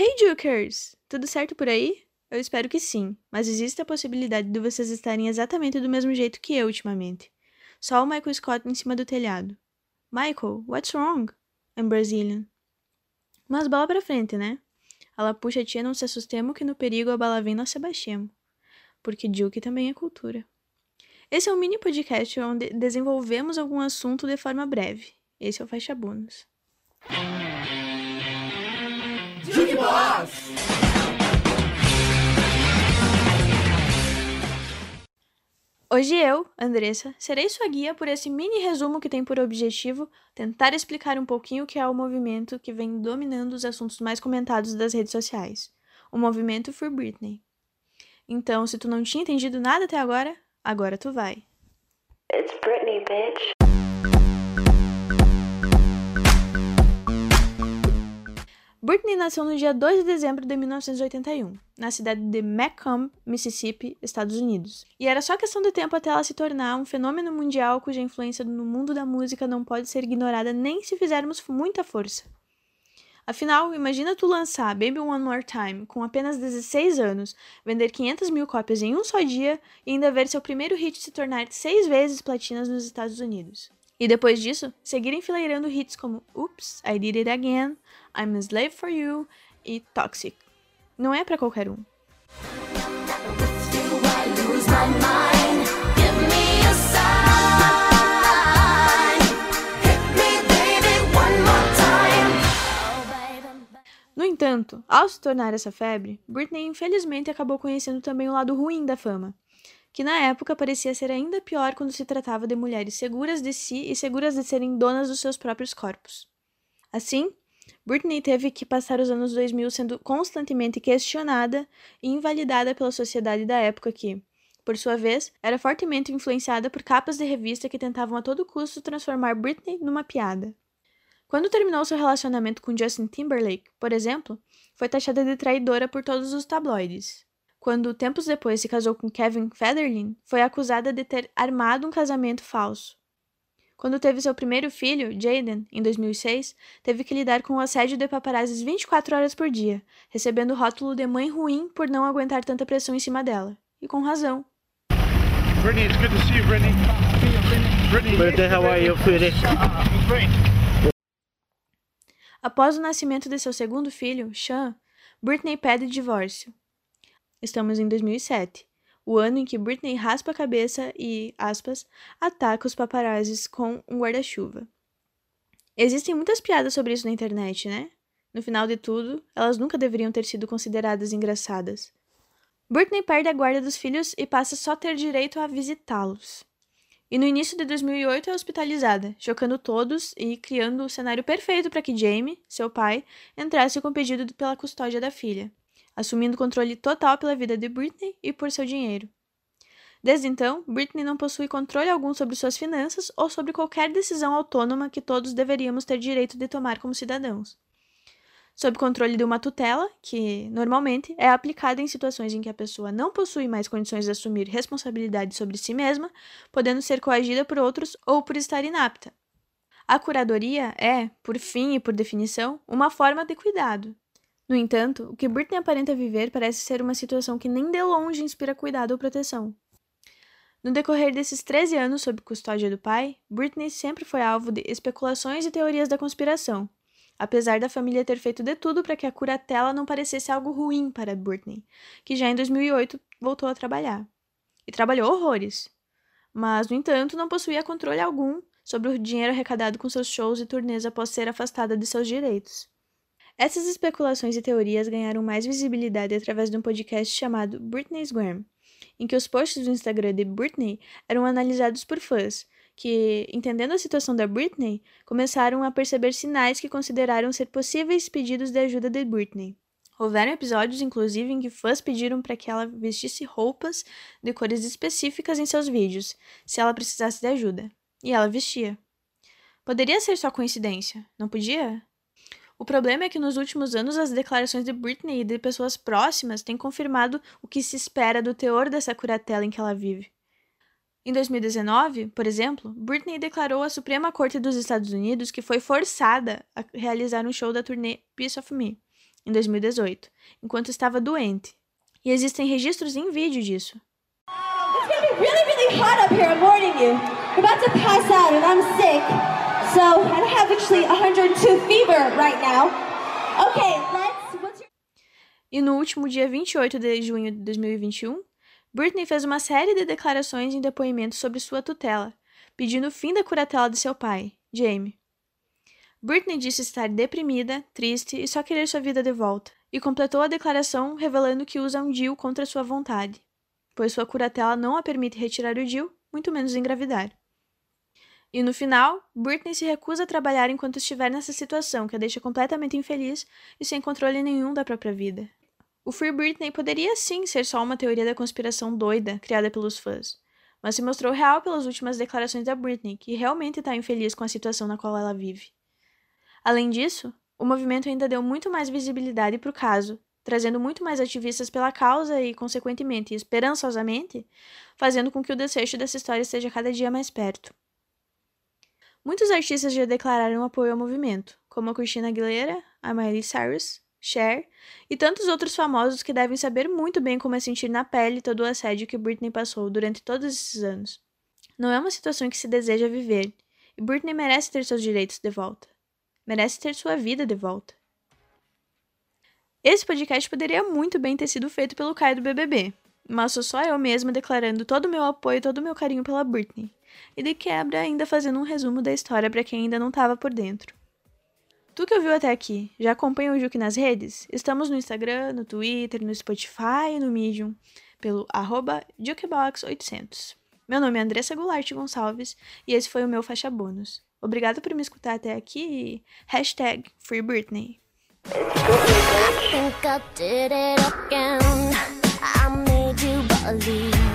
Hey Jukers! Tudo certo por aí? Eu espero que sim, mas existe a possibilidade de vocês estarem exatamente do mesmo jeito que eu ultimamente. Só o Michael Scott em cima do telhado. Michael, what's wrong? I'm Brazilian. Mas bola pra frente, né? Ela puxa a tia não se assustemos que no perigo a bala vem nós se abaixemos. Porque Duke também é cultura. Esse é um mini podcast onde desenvolvemos algum assunto de forma breve. Esse é o Faixa Bônus. Duke Boss! Hoje eu, Andressa, serei sua guia por esse mini resumo que tem por objetivo tentar explicar um pouquinho o que é o movimento que vem dominando os assuntos mais comentados das redes sociais, o movimento For Britney. Então, se tu não tinha entendido nada até agora, agora tu vai. It's Britney, bitch. Britney nasceu no dia 2 de dezembro de 1981, na cidade de Macomb, Mississippi, Estados Unidos. E era só questão de tempo até ela se tornar um fenômeno mundial cuja influência no mundo da música não pode ser ignorada nem se fizermos muita força. Afinal, imagina tu lançar Baby One More Time com apenas 16 anos, vender 500 mil cópias em um só dia e ainda ver seu primeiro hit se tornar seis vezes platinas nos Estados Unidos. E depois disso, seguir enfileirando hits como Oops, I Did It Again, I'm a Slave for You e Toxic. Não é para qualquer um. No entanto, ao se tornar essa febre, Britney infelizmente acabou conhecendo também o lado ruim da fama, que na época parecia ser ainda pior quando se tratava de mulheres seguras de si e seguras de serem donas dos seus próprios corpos. Assim, Britney teve que passar os anos 2000 sendo constantemente questionada e invalidada pela sociedade da época que, por sua vez, era fortemente influenciada por capas de revista que tentavam a todo custo transformar Britney numa piada. Quando terminou seu relacionamento com Justin Timberlake, por exemplo, foi taxada de traidora por todos os tabloides quando tempos depois se casou com Kevin Federline, foi acusada de ter armado um casamento falso. Quando teve seu primeiro filho, Jaden, em 2006, teve que lidar com o assédio de paparazzis 24 horas por dia, recebendo o rótulo de mãe ruim por não aguentar tanta pressão em cima dela. E com razão. Brittany, it's good to see you, Brittany. Brittany, Brittany how are you, Após o nascimento de seu segundo filho, Sean, Britney pede divórcio. Estamos em 2007, o ano em que Britney raspa a cabeça e, aspas, ataca os paparazzis com um guarda-chuva. Existem muitas piadas sobre isso na internet, né? No final de tudo, elas nunca deveriam ter sido consideradas engraçadas. Britney perde a guarda dos filhos e passa só a ter direito a visitá-los. E no início de 2008 é hospitalizada, chocando todos e criando o cenário perfeito para que Jamie, seu pai, entrasse com pedido pela custódia da filha assumindo controle total pela vida de Britney e por seu dinheiro. Desde então, Britney não possui controle algum sobre suas finanças ou sobre qualquer decisão autônoma que todos deveríamos ter direito de tomar como cidadãos. Sob controle de uma tutela, que, normalmente, é aplicada em situações em que a pessoa não possui mais condições de assumir responsabilidade sobre si mesma, podendo ser coagida por outros ou por estar inapta. A curadoria é, por fim e por definição, uma forma de cuidado, no entanto, o que Britney aparenta viver parece ser uma situação que nem de longe inspira cuidado ou proteção. No decorrer desses 13 anos sob custódia do pai, Britney sempre foi alvo de especulações e teorias da conspiração, apesar da família ter feito de tudo para que a curatela não parecesse algo ruim para Britney, que já em 2008 voltou a trabalhar. E trabalhou horrores. Mas, no entanto, não possuía controle algum sobre o dinheiro arrecadado com seus shows e turnês após ser afastada de seus direitos. Essas especulações e teorias ganharam mais visibilidade através de um podcast chamado Britney's Gram, em que os posts do Instagram de Britney eram analisados por fãs, que, entendendo a situação da Britney, começaram a perceber sinais que consideraram ser possíveis pedidos de ajuda de Britney. Houveram episódios, inclusive, em que fãs pediram para que ela vestisse roupas de cores específicas em seus vídeos, se ela precisasse de ajuda. E ela vestia. Poderia ser só coincidência, não podia? O problema é que nos últimos anos as declarações de Britney e de pessoas próximas têm confirmado o que se espera do teor dessa curatela em que ela vive. Em 2019, por exemplo, Britney declarou à Suprema Corte dos Estados Unidos que foi forçada a realizar um show da turnê Piece of Me, em 2018, enquanto estava doente. E existem registros em vídeo disso. It's gonna be really, really hot up here, I'm warning you. About to pass out and I'm sick. So, I have actually 102 fever right now. Okay, let's... E no último dia 28 de junho de 2021, Britney fez uma série de declarações em depoimentos sobre sua tutela, pedindo o fim da curatela de seu pai, Jamie. Britney disse estar deprimida, triste e só querer sua vida de volta, e completou a declaração revelando que usa um DIU contra sua vontade, pois sua curatela não a permite retirar o DIU, muito menos engravidar. E no final, Britney se recusa a trabalhar enquanto estiver nessa situação que a deixa completamente infeliz e sem controle nenhum da própria vida. O Free Britney poderia sim ser só uma teoria da conspiração doida criada pelos fãs, mas se mostrou real pelas últimas declarações da Britney, que realmente está infeliz com a situação na qual ela vive. Além disso, o movimento ainda deu muito mais visibilidade para o caso, trazendo muito mais ativistas pela causa e, consequentemente, esperançosamente, fazendo com que o desfecho dessa história esteja cada dia mais perto. Muitos artistas já declararam apoio ao movimento, como a Christina Aguilera, a Miley Cyrus, Cher e tantos outros famosos que devem saber muito bem como é sentir na pele todo o assédio que Britney passou durante todos esses anos. Não é uma situação que se deseja viver, e Britney merece ter seus direitos de volta. Merece ter sua vida de volta. Esse podcast poderia muito bem ter sido feito pelo Caio do BBB, mas sou só eu mesma declarando todo o meu apoio e todo o meu carinho pela Britney, e de quebra ainda fazendo um resumo da história para quem ainda não estava por dentro. Tu que ouviu até aqui, já acompanha o Juque nas redes? Estamos no Instagram, no Twitter, no Spotify e no Medium, pelo arroba Jukebox800. Meu nome é Andressa Goulart Gonçalves e esse foi o meu Faixa Bônus. Obrigada por me escutar até aqui hashtag Free Britney. I think I did it again. I made you believe.